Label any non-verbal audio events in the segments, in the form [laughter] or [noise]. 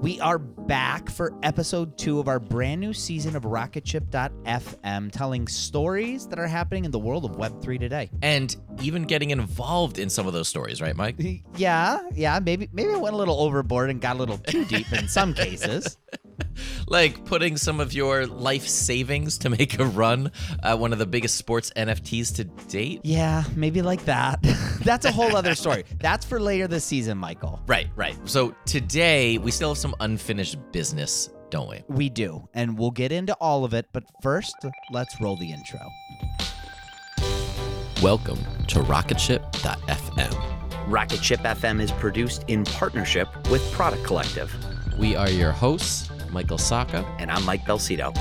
We are back for episode two of our brand new season of Rocketship.fm, telling stories that are happening in the world of Web3 today. And even getting involved in some of those stories, right, Mike? [laughs] Yeah, yeah, maybe maybe I went a little overboard and got a little too deep in some cases. [laughs] [laughs] like putting some of your life savings to make a run at one of the biggest sports NFTs to date? Yeah, maybe like that. [laughs] That's a whole other story. [laughs] That's for later this season, Michael. Right, right. So today we still have some unfinished business, don't we? We do, and we'll get into all of it, but first, let's roll the intro. Welcome to Rocketship.fm. Rocketship FM is produced in partnership with Product Collective. We are your hosts, Michael Sacca. And I'm Mike Belsito.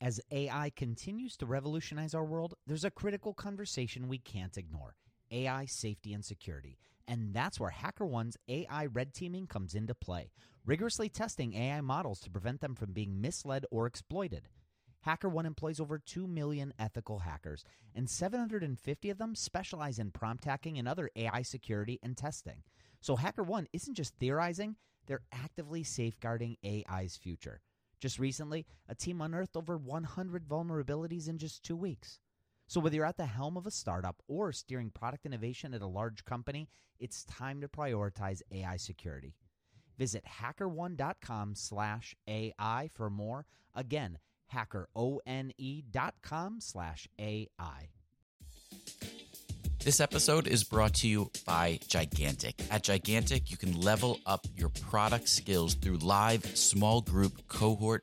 As AI continues to revolutionize our world, there's a critical conversation we can't ignore AI safety and security. And that's where HackerOne's AI red teaming comes into play, rigorously testing AI models to prevent them from being misled or exploited. HackerOne employs over 2 million ethical hackers, and 750 of them specialize in prompt hacking and other AI security and testing. So HackerOne isn't just theorizing, they're actively safeguarding AI's future. Just recently, a team unearthed over 100 vulnerabilities in just two weeks. So whether you're at the helm of a startup or steering product innovation at a large company, it's time to prioritize AI security. Visit hackerone.com slash AI for more. Again, hackerone.com slash AI. This episode is brought to you by Gigantic. At Gigantic, you can level up your product skills through live small group cohort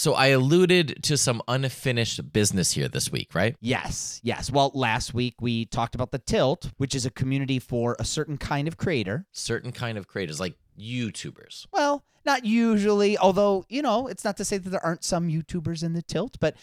So I alluded to some unfinished business here this week, right? Yes, yes. Well, last week we talked about the Tilt, which is a community for a certain kind of creator. Certain kind of creators, like YouTubers. Well, not usually, although, you know, it's not to say that there aren't some YouTubers in the Tilt, but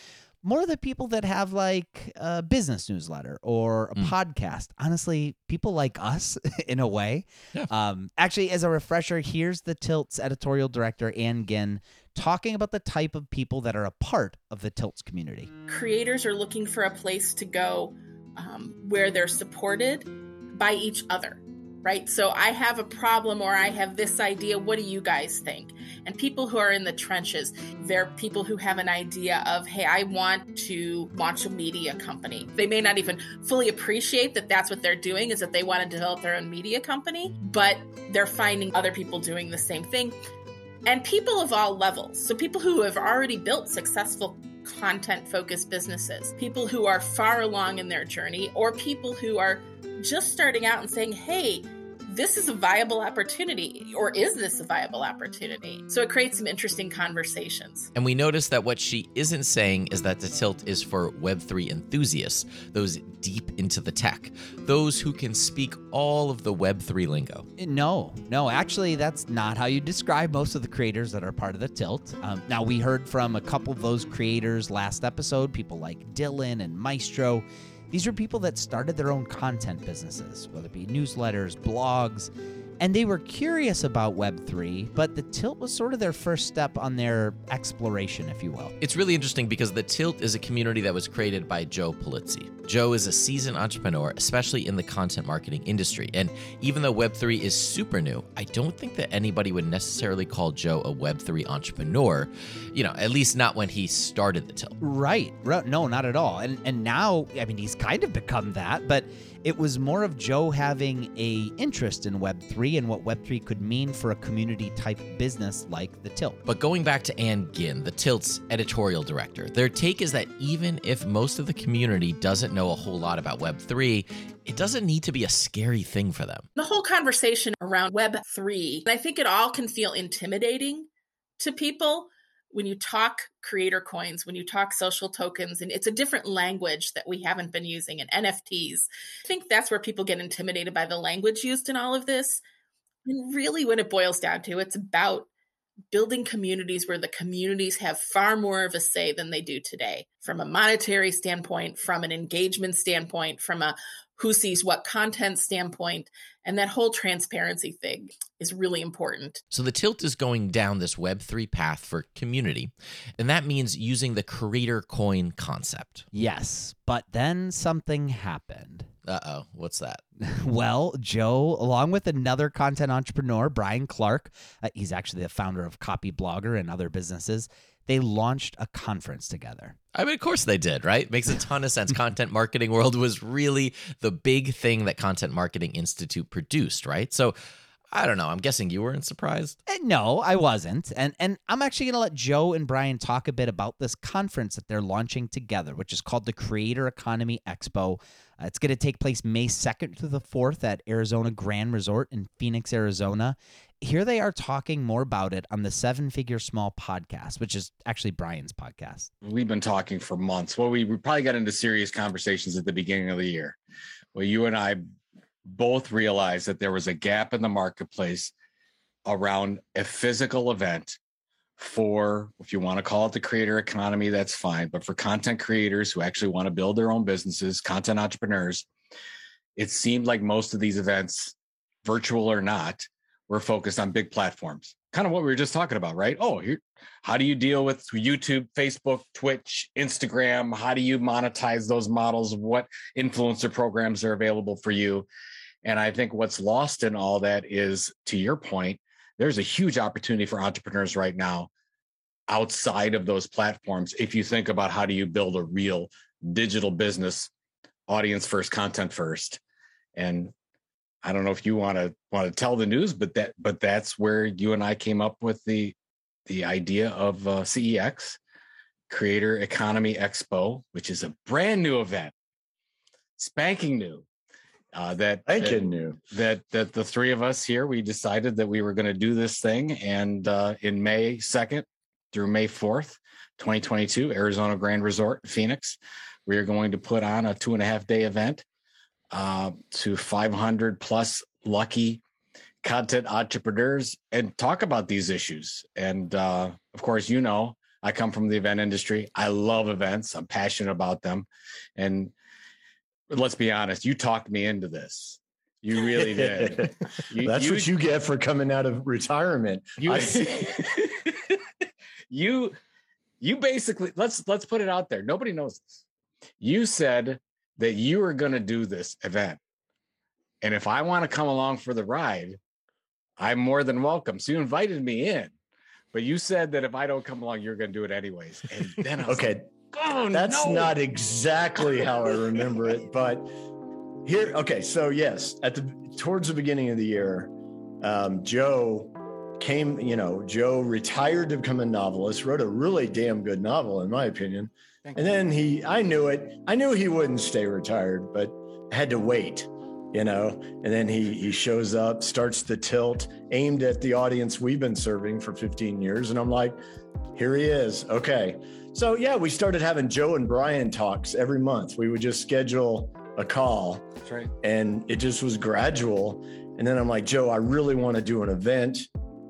more the people that have like a business newsletter or a mm. podcast. Honestly, people like us [laughs] in a way. Yeah. Um, actually, as a refresher, here's the Tilt's editorial director, Ann Gynn, talking about the type of people that are a part of the Tilts community. Creators are looking for a place to go um, where they're supported by each other right? So I have a problem or I have this idea. What do you guys think? And people who are in the trenches, they're people who have an idea of, hey, I want to launch a media company. They may not even fully appreciate that that's what they're doing, is that they want to develop their own media company, but they're finding other people doing the same thing. And people of all levels. So people who have already built successful content focused businesses, people who are far along in their journey, or people who are just starting out and saying, hey, this is a viable opportunity, or is this a viable opportunity? So it creates some interesting conversations. And we notice that what she isn't saying is that the tilt is for Web3 enthusiasts, those deep into the tech, those who can speak all of the Web3 lingo. No, no, actually, that's not how you describe most of the creators that are part of the tilt. Um, now, we heard from a couple of those creators last episode, people like Dylan and Maestro. These are people that started their own content businesses, whether it be newsletters, blogs, and they were curious about Web3, but the Tilt was sort of their first step on their exploration, if you will. It's really interesting because the Tilt is a community that was created by Joe Pulizzi. Joe is a seasoned entrepreneur, especially in the content marketing industry. And even though Web3 is super new, I don't think that anybody would necessarily call Joe a Web3 entrepreneur, you know, at least not when he started the Tilt. Right. No, not at all. And and now, I mean, he's kind of become that, but it was more of Joe having a interest in Web3 Web3 and what Web3 could mean for a community type business like The Tilt. But going back to Ann Gynn, The Tilt's editorial director, their take is that even if most of the community doesn't know a whole lot about Web3, it doesn't need to be a scary thing for them. The whole conversation around Web3, I think it all can feel intimidating to people when you talk creator coins, when you talk social tokens, and it's a different language that we haven't been using and NFTs. I think that's where people get intimidated by the language used in all of this. And really, when it boils down to, it's about building communities where the communities have far more of a say than they do today from a monetary standpoint, from an engagement standpoint, from a who sees what content standpoint. And that whole transparency thing is really important. So the tilt is going down this Web3 path for community. And that means using the creator coin concept. Yes, but then something happened. Uh oh, what's that? [laughs] well, Joe, along with another content entrepreneur, Brian Clark, uh, he's actually the founder of Copyblogger and other businesses, they launched a conference together. I mean, of course they did, right? Makes a ton of sense. [laughs] Content Marketing World was really the big thing that Content Marketing Institute produced, right? So I don't know. I'm guessing you weren't surprised. Eh, no, I wasn't. And and I'm actually going to let Joe and Brian talk a bit about this conference that they're launching together, which is called the Creator Economy Expo. Uh, it's going to take place May 2nd to the 4th at Arizona Grand Resort in Phoenix, Arizona here they are talking more about it on the Seven Figure Small podcast, which is actually Brian's podcast. We've been talking for months. Well, we, we probably got into serious conversations at the beginning of the year. Well, you and I both realized that there was a gap in the marketplace around a physical event for, if you want to call it the creator economy, that's fine. But for content creators who actually want to build their own businesses, content entrepreneurs, it seemed like most of these events, virtual or not, we're focused on big platforms. Kind of what we were just talking about, right? Oh, here, how do you deal with YouTube, Facebook, Twitch, Instagram? How do you monetize those models? What influencer programs are available for you? And I think what's lost in all that is, to your point, there's a huge opportunity for entrepreneurs right now outside of those platforms. If you think about how do you build a real digital business, audience first, content first. And I don't know if you want to want to tell the news, but that but that's where you and I came up with the the idea of uh, CEX, Creator Economy Expo, which is a brand new event, spanking new. Uh, that spanking that. That that the three of us here we decided that we were going to do this thing, and uh, in May second through May fourth, 2022, Arizona Grand Resort, Phoenix, we are going to put on a two and a half day event uh, to 500 plus lucky content entrepreneurs and talk about these issues. And uh, of course, you know, I come from the event industry. I love events. I'm passionate about them. And let's be honest, you talked me into this. You really did. [laughs] You, That's you, what you get for coming out of retirement. You, [laughs] you, you basically let's let's put it out there. Nobody knows this. You said that you are going to do this event. And if I want to come along for the ride, I'm more than welcome. So you invited me in, but you said that if I don't come along, you're going to do it anyways. And then okay, like, oh, that's no. not exactly how I remember it, but here, okay. So yes, at the towards the beginning of the year, um, Joe came. You know, Joe retired to become a novelist. Wrote a really damn good novel, in my opinion and then he, I knew it. I knew he wouldn't stay retired, but had to wait, you know. And then he he shows up, starts the tilt aimed at the audience we've been serving for 15 years, and I'm like, here he is. Okay, so yeah, we started having Joe and Brian talks every month. We would just schedule a call, That's right. and it just was gradual. And then I'm like, Joe, I really want to do an event.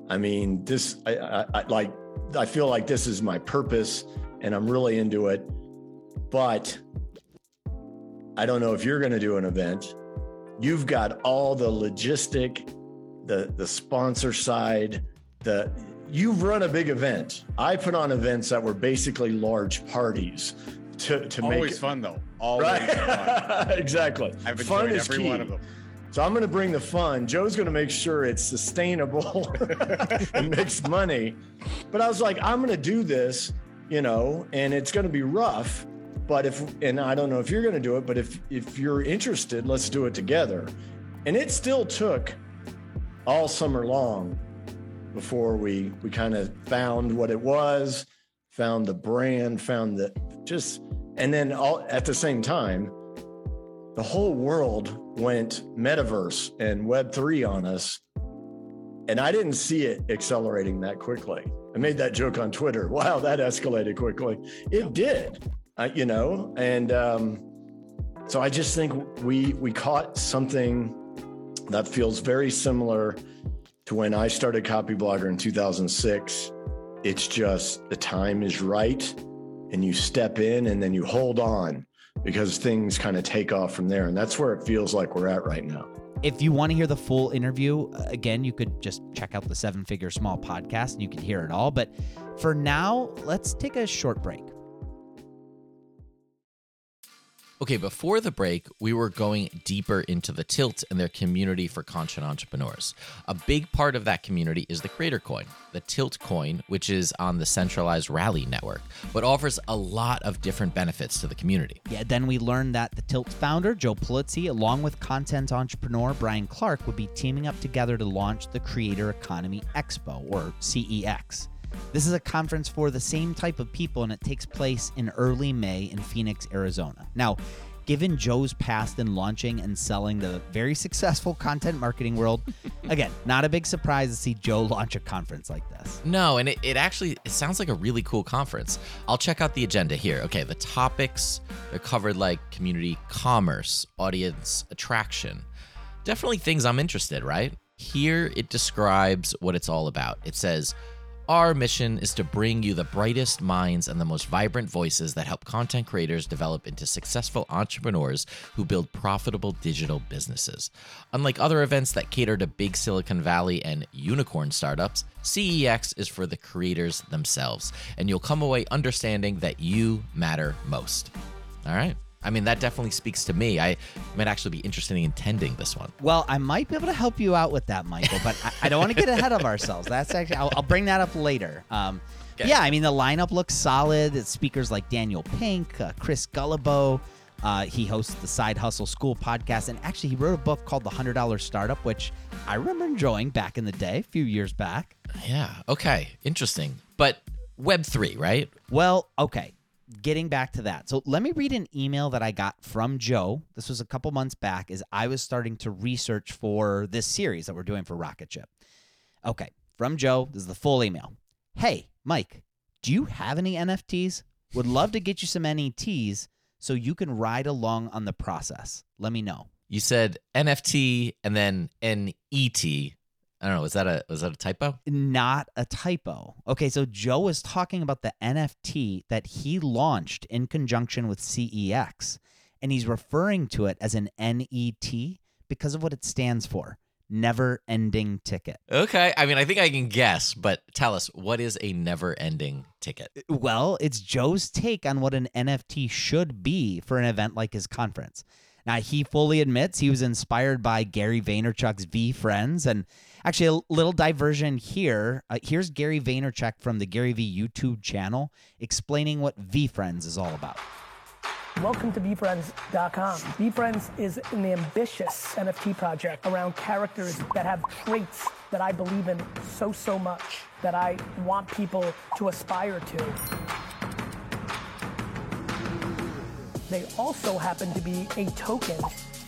I mean, this, I, I, I like, I feel like this is my purpose and I'm really into it. But I don't know if you're going to do an event. You've got all the logistic, the the sponsor side, the you've run a big event. I put on events that were basically large parties to to Always make it fun though. Always right? fun. [laughs] exactly. I've fun is every key. one of them. So I'm going to bring the fun. Joe's going to make sure it's sustainable [laughs] and makes money. But I was like, I'm going to do this you know, and it's going to be rough. But if, and I don't know if you're going to do it, but if if you're interested, let's do it together. And it still took all summer long before we we kind of found what it was, found the brand, found the just and then all at the same time the whole world went metaverse and web3 on us and I didn't see it accelerating that quickly. I made that joke on Twitter. Wow, that escalated quickly. It did, uh, you know, and um, so I just think we we caught something that feels very similar to when I started Copyblogger in 2006. It's just the time is right, and you step in, and then you hold on because things kind of take off from there, and that's where it feels like we're at right now. If you want to hear the full interview, uh, again, you could just check out the Seven Figure Small podcast and you can hear it all. But for now, let's take a short break. Okay, before the break, we were going deeper into the Tilt and their community for content entrepreneurs. A big part of that community is the Creator Coin, the Tilt coin, which is on the centralized Rally network, but offers a lot of different benefits to the community. Yeah, then we learned that the Tilt founder, Joe Pulizzi, along with content entrepreneur Brian Clark, would be teaming up together to launch the Creator Economy Expo, or CEX. This is a conference for the same type of people, and it takes place in early May in Phoenix, Arizona. Now, given Joe's past in launching and selling the very successful content marketing world, [laughs] again, not a big surprise to see Joe launch a conference like this. No, and it, it actually it sounds like a really cool conference. I'll check out the agenda here. Okay, the topics they're covered like community commerce, audience attraction. Definitely things I'm interested, right? Here it describes what it's all about. It says our mission is to bring you the brightest minds and the most vibrant voices that help content creators develop into successful entrepreneurs who build profitable digital businesses. Unlike other events that cater to big Silicon Valley and unicorn startups, CEX is for the creators themselves, and you'll come away understanding that you matter most. All right. I mean, that definitely speaks to me. I might actually be interested in attending this one. Well, I might be able to help you out with that, Michael, but I, I don't want to get ahead of ourselves. That's actually, I'll, I'll bring that up later. Um, okay. Yeah, I mean, the lineup looks solid. It's speakers like Daniel Pink, uh, Chris Guillebeau. Uh, he hosts the Side Hustle School podcast, and actually, he wrote a book called The Hundred Dollar Startup, which I remember enjoying back in the day, a few years back. Yeah. Okay. Interesting. But Web three, right? Well, okay getting back to that. So let me read an email that I got from Joe. This was a couple months back as I was starting to research for this series that we're doing for Rocket Rocketship. Okay, from Joe, this is the full email. Hey, Mike, do you have any NFTs? Would love to get you some NETs so you can ride along on the process. Let me know. You said NFT and then NET. I don't know. Was that a was that a typo? Not a typo. Okay, so Joe was talking about the NFT that he launched in conjunction with CEX, and he's referring to it as an NET because of what it stands for. Never ending ticket. Okay. I mean, I think I can guess, but tell us, what is a never ending ticket? Uh, well, it's Joe's take on what an NFT should be for an event like his conference. Now, he fully admits he was inspired by Gary Vaynerchuk's VeeFriends. and Actually, a little diversion here. Uh, here's Gary Vaynerchuk from the Gary Vee YouTube channel explaining what VeeFriends is all about. Welcome to VeeFriends.com. VeeFriends is an ambitious NFT project around characters that have traits that I believe in so, so much that I want people to aspire to. They also happen to be a token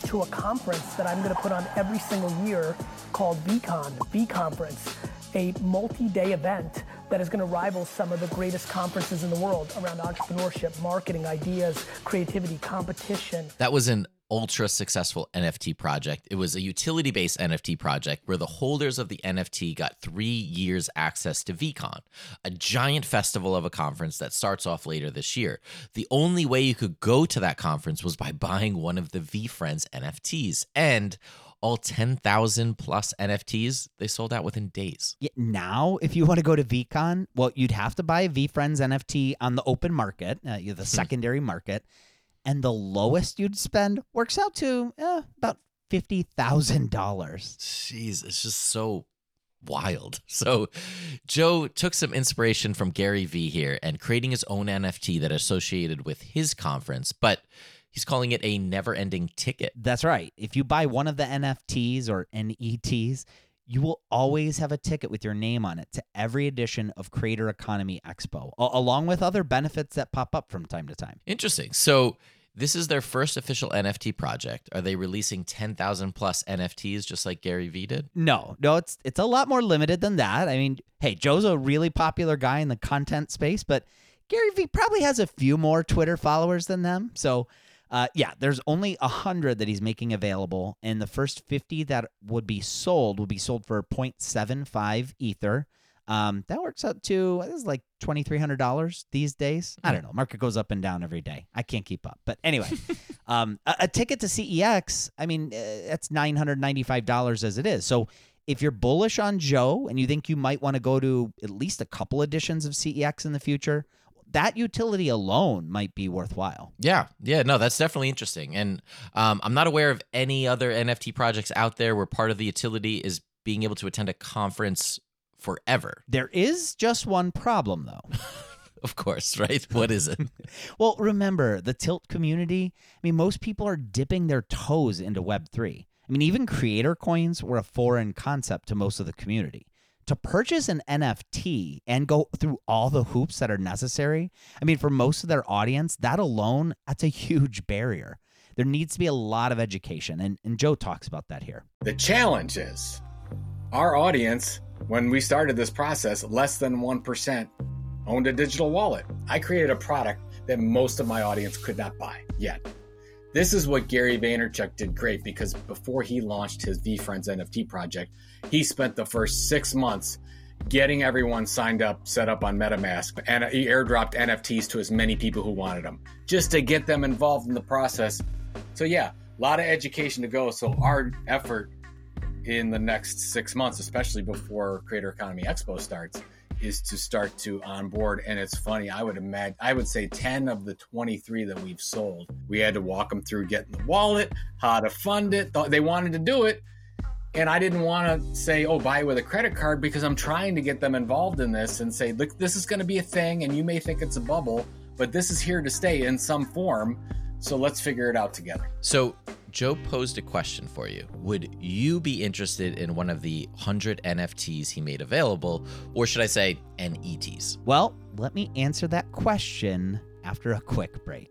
to a conference that I'm going to put on every single year called VeeCon, V Conference, a multi-day event that is going to rival some of the greatest conferences in the world around entrepreneurship, marketing, ideas, creativity, competition. That was an ultra successful NFT project. It was a utility based NFT project where the holders of the NFT got three years access to VeeCon, a giant festival of a conference that starts off later this year. The only way you could go to that conference was by [laughs] buying one of the VeeFriends NFTs. And all 10,000 plus NFTs, they sold out within days. Yeah, now, if you want to go to VeeCon, well, you'd have to buy a VeeFriends NFT on the open market, uh, the hmm. secondary market and the lowest you'd spend works out to eh, about fifty thousand dollars. Jeez, it's just so wild. So Joe took some inspiration from Gary Vee here and creating his own NFT that associated with his conference, but he's calling it a never-ending ticket. That's right. If you buy one of the NFTs or NETs, you will always have a ticket with your name on it to every edition of Creator Economy Expo, along with other benefits that pop up from time to time. Interesting. So, this is their first official NFT project. Are they releasing 10,000 plus NFTs just like Gary Vee did? No, no, it's it's a lot more limited than that. I mean, hey, Joe's a really popular guy in the content space, but Gary Vee probably has a few more Twitter followers than them. So, uh, yeah, there's only a hundred that he's making available, and the first fifty that would be sold would be sold for 0.75 ether. Um, that works out to this is like twenty three hundred dollars these days. I don't know. Market goes up and down every day. I can't keep up. But anyway, [laughs] um, a, a, ticket to CEX. I mean, uh, that's nine hundred ninety five dollars as it is. So if you're bullish on Joe and you think you might want to go to at least a couple editions of CEX in the future, that utility alone might be worthwhile. Yeah, yeah, no, that's definitely interesting. And um, I'm not aware of any other NFT projects out there where part of the utility is being able to attend a conference forever. There is just one problem, though. [laughs] of course, right? What is it? [laughs] well, remember the Tilt community. I mean, most people are dipping their toes into Web3. I mean, even creator coins were a foreign concept to most of the community to purchase an NFT and go through all the hoops that are necessary, I mean, for most of their audience, that alone, that's a huge barrier. There needs to be a lot of education, and, and Joe talks about that here. The challenge is our audience, when we started this process, less than 1% owned a digital wallet. I created a product that most of my audience could not buy yet. This is what Gary Vaynerchuk did great because before he launched his VeeFriends NFT project, he spent the first six months getting everyone signed up, set up on MetaMask, and he airdropped NFTs to as many people who wanted them just to get them involved in the process. So, yeah, a lot of education to go. So, our effort in the next six months, especially before Creator Economy Expo starts, is to start to onboard. And it's funny, I would imagine, I would say 10 of the 23 that we've sold, we had to walk them through getting the wallet, how to fund it. They wanted to do it. And I didn't want to say, oh, buy it with a credit card because I'm trying to get them involved in this and say, look, this is going to be a thing. And you may think it's a bubble, but this is here to stay in some form. So let's figure it out together. So Joe posed a question for you. Would you be interested in one of the 100 NFTs he made available, or should I say NETs? Well, let me answer that question after a quick break.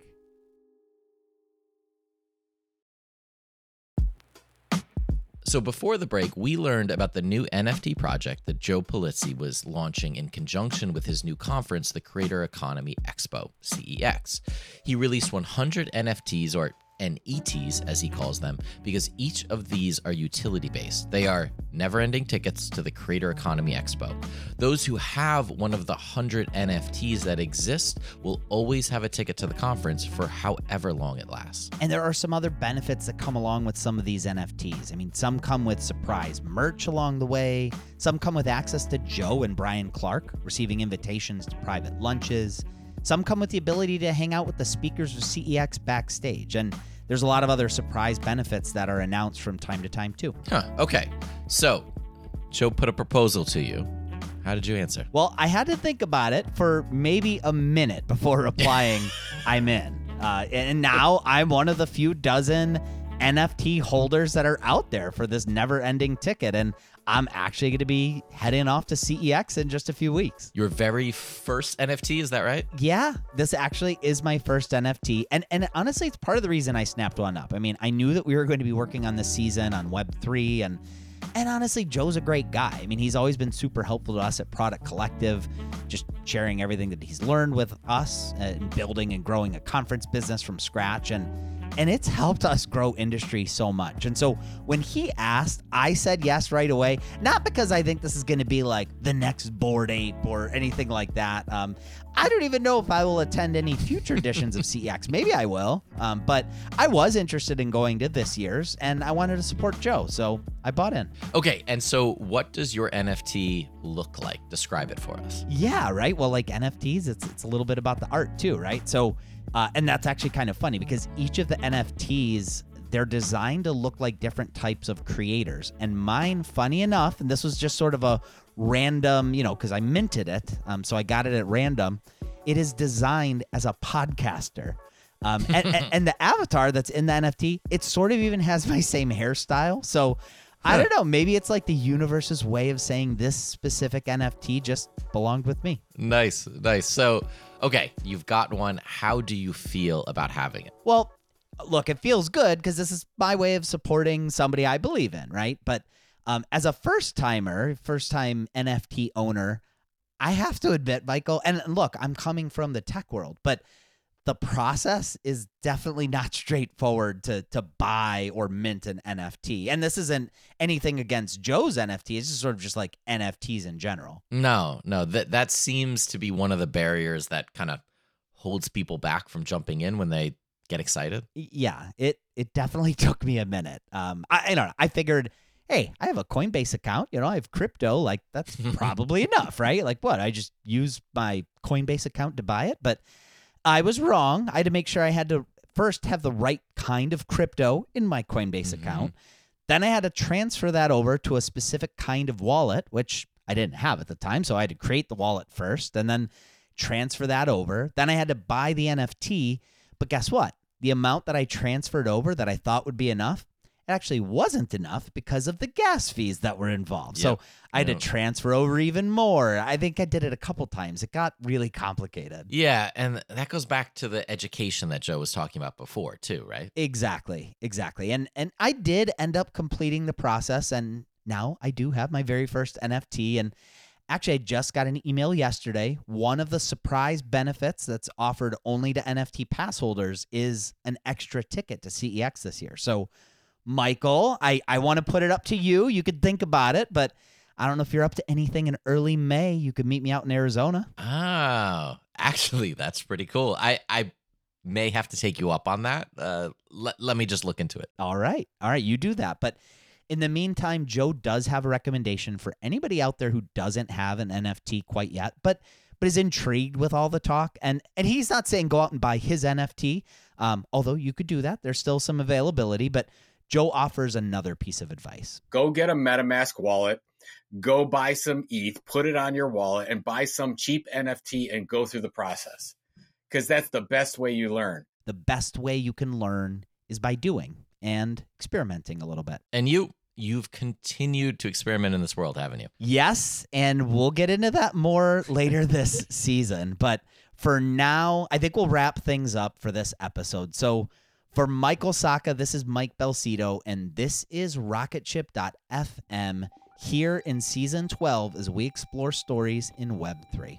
So before the break, we learned about the new NFT project that Joe Pulizzi was launching in conjunction with his new conference, the Creator Economy Expo, CEX. He released 100 NFTs or NETs, as he calls them, because each of these are utility based. They are never ending tickets to the Creator Economy Expo. Those who have one of the 100 NFTs that exist will always have a ticket to the conference for however long it lasts. And there are some other benefits that come along with some of these NFTs. I mean, some come with surprise merch along the way, some come with access to Joe and Brian Clark, receiving invitations to private lunches. Some come with the ability to hang out with the speakers of CEX backstage. And there's a lot of other surprise benefits that are announced from time to time too. Huh. Okay. So, Joe put a proposal to you. How did you answer? Well, I had to think about it for maybe a minute before replying, [laughs] I'm in. Uh, and now I'm one of the few dozen NFT holders that are out there for this never ending ticket. And I'm actually going to be heading off to CEX in just a few weeks. Your very first NFT, is that right? Yeah, this actually is my first NFT. And and honestly, it's part of the reason I snapped one up. I mean, I knew that we were going to be working on this season on Web3 and and honestly, Joe's a great guy. I mean, he's always been super helpful to us at Product Collective, just sharing everything that he's learned with us uh, and building and growing a conference business from scratch. And and it's helped us grow industry so much. And so when he asked, I said yes right away, not because I think this is going to be like the next Bored Ape or anything like that. Um, I don't even know if I will attend any future editions of [laughs] CEX. Maybe I will. Um, but I was interested in going to this year's and I wanted to support Joe. So I bought in. Okay. And so what does your NFT look like? Describe it for us. Yeah. Right. Well, like NFTs, it's, it's a little bit about the art too, right? So uh, and that's actually kind of funny because each of the NFTs they're designed to look like different types of creators. And mine, funny enough, and this was just sort of a random, you know, because I minted it, um, so I got it at random. It is designed as a podcaster. Um, and, and, [laughs] and, the avatar that's in the NFT, it sort of even has [laughs] my same hairstyle. So I don't know. Maybe it's like the universe's way of saying this specific NFT just belonged with me. Nice, nice. So, okay, you've got one. How do you feel about having it? Well, look, it feels good because this is my way of supporting somebody I believe in, right? But um, as a first timer, first time NFT owner, I have to admit, Michael, and look, I'm coming from the tech world, but the process is definitely not straightforward to to buy or mint an NFT. And this isn't anything against Joe's NFT. It's just sort of just like NFTs in general. No, no, that that seems to be one of the barriers that kind of holds people back from jumping in when they get excited. Yeah, it it definitely [laughs] took me a minute. Um, I, I don't know. I figured, hey, I have a Coinbase account. You know, I have crypto. Like that's [laughs] probably enough, right? Like what? I just use my Coinbase account to buy it, but I was wrong. I had to make sure I had to first have the right kind of crypto in my Coinbase mm-hmm. account. Then I had to transfer that over to a specific kind of wallet, which I didn't have at the time. So I had to create the wallet first and then transfer that over. Then I had to buy the NFT. But guess what? The amount that I transferred over that I thought would be enough actually wasn't enough because of the gas fees that were involved. Yep. So I had yep. to transfer over even more. I think I did it a couple times. It got really complicated. Yeah, and that goes back to the education that Joe was talking about before, too, right? Exactly. Exactly. And and I did end up completing the process and now I do have my very first NFT and Actually, I just got an email yesterday. One of the surprise benefits that's offered only to NFT pass holders is an extra ticket to CEX this year. So Michael. I, I want to put it up to you. You could think about it, but I don't know if you're up to anything in early May. You could meet me out in Arizona. Oh, actually, that's pretty cool. I, I may have to take you up on that. Uh, let, let me just look into it. All right. All right. You do that. But in the meantime, Joe does have a recommendation for anybody out there who doesn't have an NFT quite yet, but but is intrigued with all the talk. And and he's not saying go out and buy his NFT, um, although you could do that. There's still some availability, but Joe offers another piece of advice. Go get a MetaMask wallet, go buy some ETH, put it on your wallet, and buy some cheap NFT and go through the process. Because that's the best way you learn. The best way you can learn is by doing and experimenting a little bit. And you you've continued to experiment in this world, haven't you? Yes, and we'll get into that more [laughs] later this season, but for now, I think we'll wrap things up for this episode. So, for Michael Sacca, this is Mike Belsito, and this is Rocketship.fm here in season 12 as we explore stories in Web3.